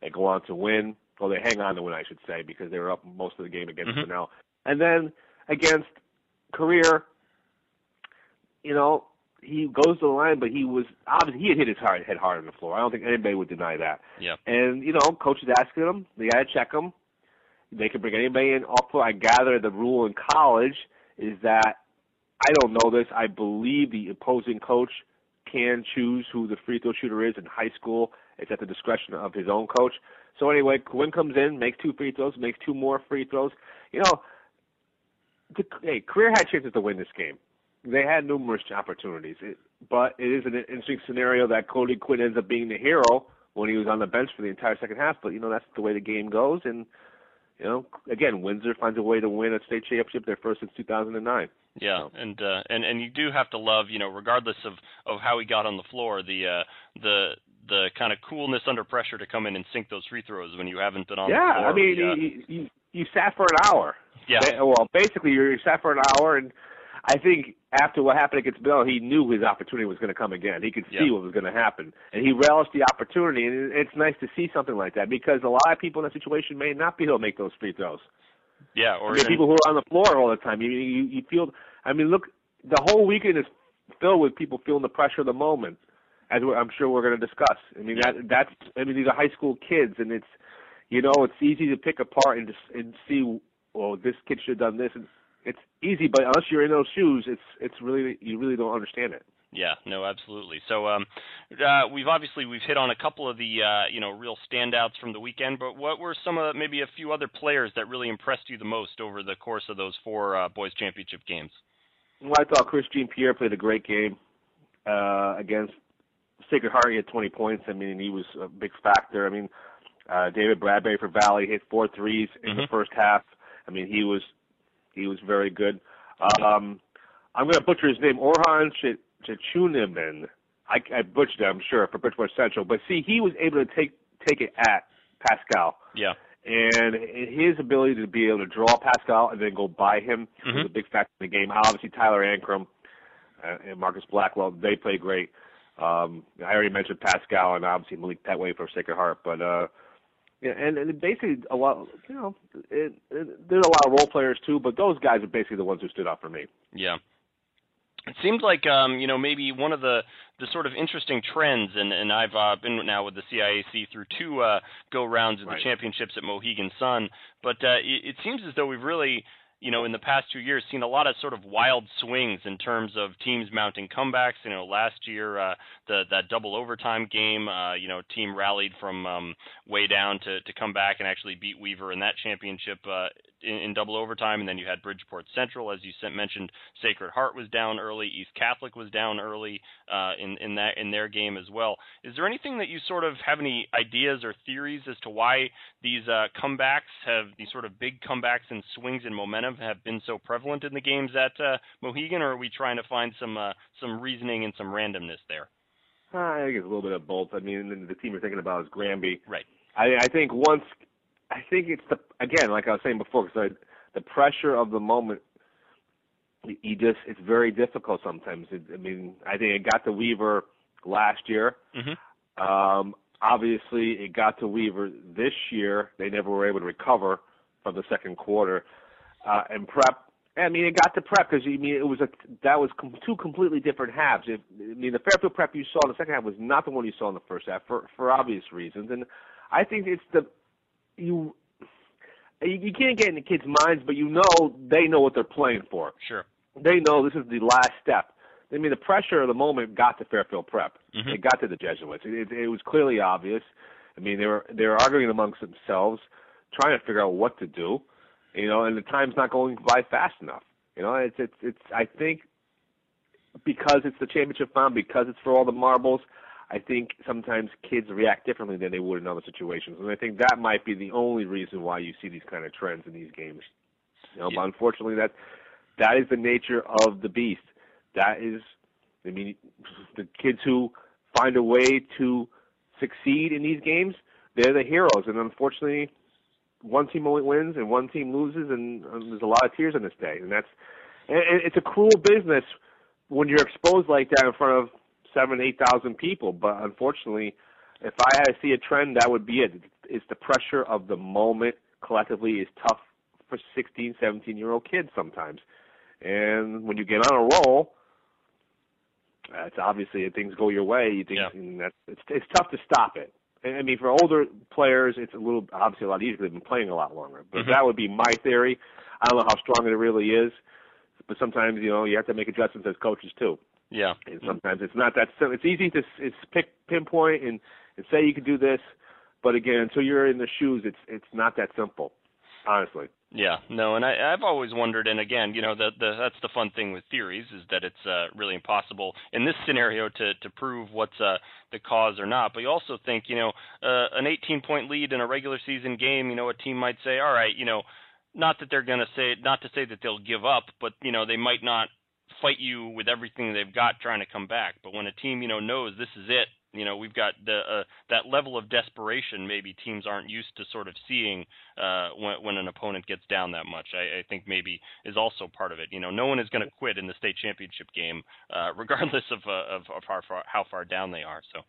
They go on to win. Well, they hang on to win, I should say, because they were up most of the game against Mhm. Bunnell. And then against Career, you know, he goes to the line, but he was obviously he had hit his hard, head hard on the floor. I don't think anybody would deny that. Yeah. And you know, coach is asking them. They got to check them. They can bring anybody in off. I gather the rule in college is that I don't know this. I believe the opposing coach can choose who the free throw shooter is in high school. It's at the discretion of his own coach. So anyway, Quinn comes in, makes two free throws, makes two more free throws. You know, the, hey, career had chances to win this game. They had numerous opportunities, it, but it is an interesting scenario that Cody Quinn ends up being the hero when he was on the bench for the entire second half. But you know that's the way the game goes, and you know again, Windsor finds a way to win a state championship, their first since 2009. Yeah, and uh, and and you do have to love, you know, regardless of of how he got on the floor, the uh, the the kind of coolness under pressure to come in and sink those free throws when you haven't been on yeah, the floor. I mean, The, uh, you, you you sat for an hour. yeah, Well, basically, you sat for an hour, and I think after what happened against Bill, he knew his opportunity was going to come again. He could see Yeah. what was going to happen, and he relished the opportunity. And it's nice to see something like that because a lot of people in that situation may not be able to make those free throws. yeah, I or mean, even, people who are on the floor all the time. You, you you feel. I mean, look, the whole weekend is filled with people feeling the pressure of the moment, as we're, I'm sure we're going to discuss. I mean, that that's. I mean, these are high school kids, and it's, you know, it's easy to pick apart and just and see. Well, this kid should have done this, and it's easy. But unless you're in those shoes, it's it's really you really don't understand it. Yeah, no, absolutely. So um, uh, we've obviously we've hit on a couple of the uh, you know real standouts from the weekend, but what were some of maybe a few other players that really impressed you the most over the course of those four uh, boys championship games? Well, I thought Chris Jean Pierre played a great game uh, against Sacred Heart, he had 20 points. I mean, he was a big factor. I mean, uh, David Bradbury for Valley hit four threes in mm-hmm. the first half. I mean, he was he was very good. Um, I'm going to butcher his name, Orhan Chechuniman. I, I butchered it, I'm sure, for Bridgeport Central. But see, he was able to take take it at Pascal. Yeah. And his ability to be able to draw Pascal and then go by him mm-hmm. was a big factor in the game. Obviously, Tyler Ankrum uh, and Marcus Blackwell, they play great. Um, I already mentioned Pascal and obviously Malik Petway for Sacred Heart, but uh, yeah, and, and basically a lot, you know, it, it, there's a lot of role players too, but those guys are basically the ones who stood out for me. Yeah. It seems like um, you know maybe one of the the sort of interesting trends, and and I've uh, been now with the CIAC through two uh, go rounds of right. the championships at Mohegan Sun, but uh, it, it seems as though we've really you know, in the past two years, seen a lot of sort of wild swings in terms of teams mounting comebacks. You know, last year, uh, the that double overtime game, uh, you know, team rallied from um, way down to to come back and actually beat Weaver in that championship uh, in, in double overtime. And then you had Bridgeport Central, as you mentioned, Sacred Heart was down early, East Catholic was down early uh, in in that in their game as well. Is there anything that you sort of have any ideas or theories as to why these uh, comebacks have these sort of big comebacks and swings in momentum? Have been so prevalent in the games at uh, Mohegan, or are we trying to find some uh, some reasoning and some randomness there? Uh, I think it's a little bit of both. I mean, the team you're thinking about is Granby. Right. I, I think once, I think it's the again, like I was saying before, because the pressure of the moment. You just, it's very difficult sometimes. It, I mean, I think it got to Weaver last year. Mm-hmm. Um, obviously, it got to Weaver this year. They never were able to recover from the second quarter uh, and prep. I mean, it got to prep because I mean it was a that was com- two completely different halves. It, I mean, the Fairfield prep you saw in the second half was not the one you saw in the first half for for obvious reasons, and I think it's the you you, you can't get in the kids' minds, but you know they know what they're playing for. Sure, they know this is the last step. I mean, the pressure of the moment got to Fairfield Prep. Mm-hmm. It got to the Jesuits. It, it, it was clearly obvious. I mean, they were they were arguing amongst themselves, trying to figure out what to do you know, and the time's not going by fast enough. You know, it's it's it's. I think because it's the championship round, because it's for all the marbles. I think sometimes kids react differently than they would in other situations, and I think that might be the only reason why you see these kind of trends in these games. You know, yeah. but unfortunately, that that is the nature of the beast. That is, I mean, the kids who find a way to succeed in these games, they're the heroes, and unfortunately, one team only wins and one team loses, and, and there's a lot of tears on this day, and that's and, and it's a cruel business when you're exposed like that in front of seven, eight thousand people. But unfortunately, if I had to see a trend, that would be it. It's the pressure of the moment collectively is tough for 16, 17 year old kids sometimes, and when you get on a roll. Uh, it's obviously if things go your way, you think yeah. that's it's it's tough to stop it. I mean, for older players, it's a little obviously a lot easier. They've been playing a lot longer. But mm-hmm. that would be my theory. I don't know how strong it really is, but sometimes you know you have to make adjustments as coaches too. Yeah. And sometimes it's not that simple. It's easy to it's pick pinpoint and and say you can do this, but again, until you're in the shoes, it's it's not that simple, honestly. Yeah, no, and I, I've always wondered, and again, you know, the, the, that's the fun thing with theories is that it's uh, really impossible in this scenario to to prove what's uh, the cause or not. But you also think, you know, uh, an 18 point lead in a regular season game, you know, a team might say, all right, you know, not that they're going to say, not to say that they'll give up, but you know, they might not fight you with everything they've got trying to come back. But when a team, you know, knows this is it, you know, we've got the uh, that level of desperation. Maybe teams aren't used to sort of seeing uh, when when an opponent gets down that much. I, I think maybe is also part of it. You know, no one is going to quit in the state championship game, uh, [LAUGHS] regardless of, uh, of of how far how far down they are. So.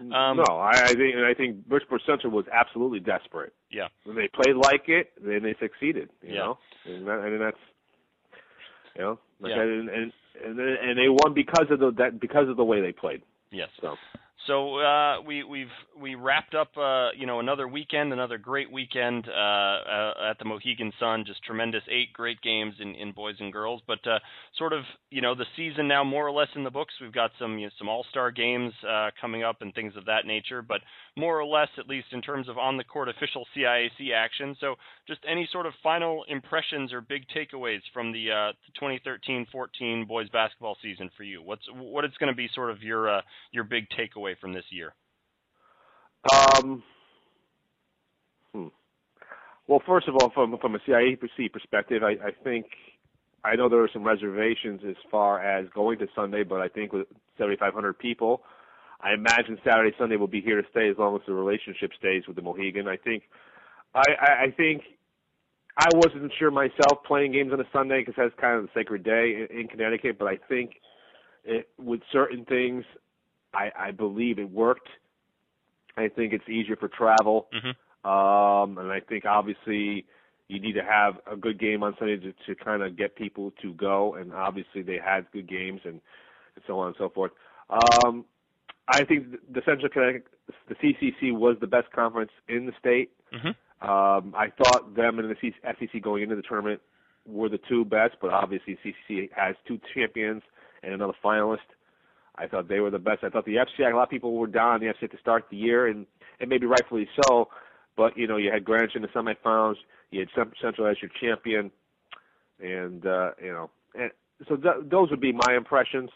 Um, no, I, I think I think Bridgeport Central was absolutely desperate. Yeah, when they played like it, then they succeeded. You yeah. know, and, that, and that's you know, like yeah. and, and and and they won because of the that because of the way they played. Yes. So so uh, we we've we wrapped up uh, you know another weekend, another great weekend uh, uh, at the Mohegan Sun. Just tremendous, eight great games in, in boys and girls. But uh, sort of you know the season now more or less in the books. We've got some you know, some All Star games uh, coming up and things of that nature. But more or less, at least in terms of on the court official CIAC action. So just any sort of final impressions or big takeaways from the, uh, 2013-14 boys basketball season for you. What's what is going to be sort of your your big takeaway away from this year? Um, hmm. Well, first of all, from from a CIAC perspective, I, I think I know there are some reservations as far as going to Sunday, but I think with 7,500 people, I imagine Saturday Sunday will be here to stay as long as the relationship stays with the Mohegan. I think I, I, I think I wasn't sure myself playing games on a Sunday because that's kind of the sacred day in, in Connecticut, but I think it, with certain things, I, I believe it worked. I think it's easier for travel, mm-hmm. um, and I think obviously you need to have a good game on Sunday to, to kind of get people to go, and obviously they had good games and, and so on and so forth. Um, I think the Central Connecticut, the CCC was the best conference in the state. Mm-hmm. Um, I thought them and the SEC going into the tournament were the two best, but obviously CCC has two champions and another finalist. I thought they were the best. I thought the FCI, a lot of people were down on the FCI to start the year, and and maybe rightfully so. But you know, you had Greenwich in the semifinals, you had Central as your champion, and uh, you know, and so th- those would be my impressions.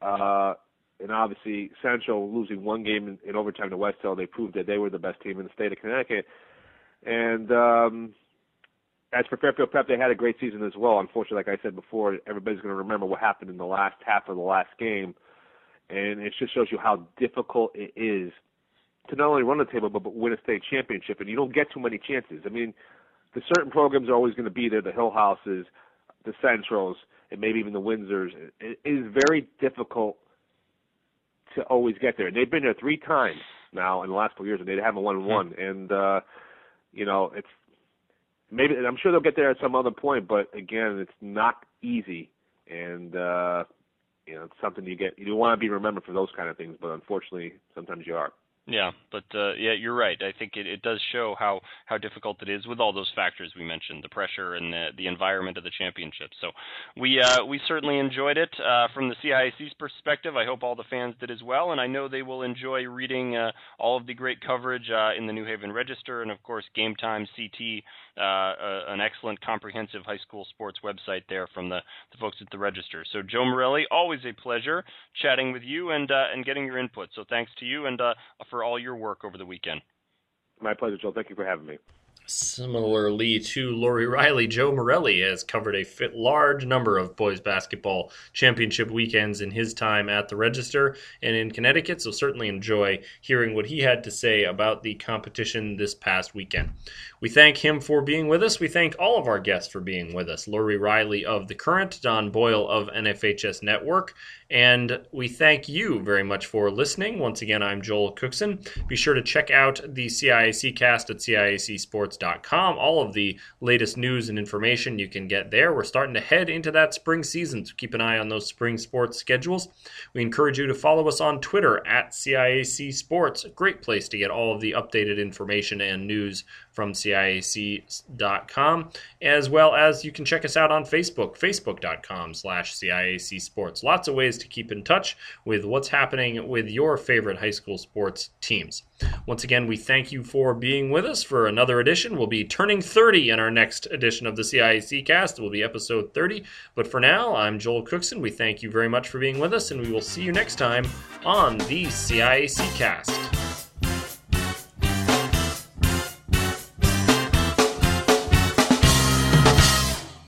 Uh, and obviously, Central losing one game in, in overtime to West Hill, they proved that they were the best team in the state of Connecticut. And um, as for Fairfield Prep, they had a great season as well. Unfortunately, like I said before, everybody's going to remember what happened in the last half of the last game, and it just shows you how difficult it is to not only run the table but, but win a state championship. And you don't get too many chances. I mean, the certain programs are always going to be there. The Hill Houses, the Centrals, and maybe even the Windsors. It is very difficult to always get there. And They've been there three times now in the last four years, and they haven't won one. And uh, you know, it's maybe I'm sure they'll get there at some other point, but again, it's not easy, and uh, you know, it's something you get. You want to be remembered for those kind of things, but unfortunately, sometimes you are. Yeah, but uh, yeah, you're right. I think it, it does show how, how difficult it is with all those factors we mentioned, the pressure and the, the environment of the championship. So we uh, we certainly enjoyed it uh, from the CIAC's perspective. I hope all the fans did as well, and I know they will enjoy reading uh, all of the great coverage uh, in the New Haven Register and of course Game Time CT, uh, an excellent comprehensive high school sports website there from the, the folks at the Register. So Joe Morelli, always a pleasure chatting with you and and getting your input. So thanks to you and for all your work over the weekend. My pleasure, Joe. Thank you for having me. Similarly to Lori Riley, Joe Morelli has covered a large number of boys basketball championship weekends in his time at the Register and in Connecticut, so certainly enjoy hearing what he had to say about the competition this past weekend. We thank him for being with us. We thank all of our guests for being with us Lori Riley of The Courant, Don Boyle of NFHS Network, and we thank you very much for listening. Once again, I'm Joel Cookson. Be sure to check out the CIAC cast at CIACsports.com. All of the latest news and information you can get there. We're starting to head into that spring season, so keep an eye on those spring sports schedules. We encourage you to follow us on Twitter at CIAC Sports. A great place to get all of the updated information and news from CIAC.com, as well as you can check us out on Facebook, Facebook.com slash CIAC Sports. Lots of ways to keep in touch with what's happening with your favorite high school sports teams. Once again, we thank you for being with us for another edition. We'll be turning 30 in our next edition of the CIAC cast. It will be episode 30. But for now, I'm Joel Cookson. We thank you very much for being with us, and we will see you next time on the CIAC cast.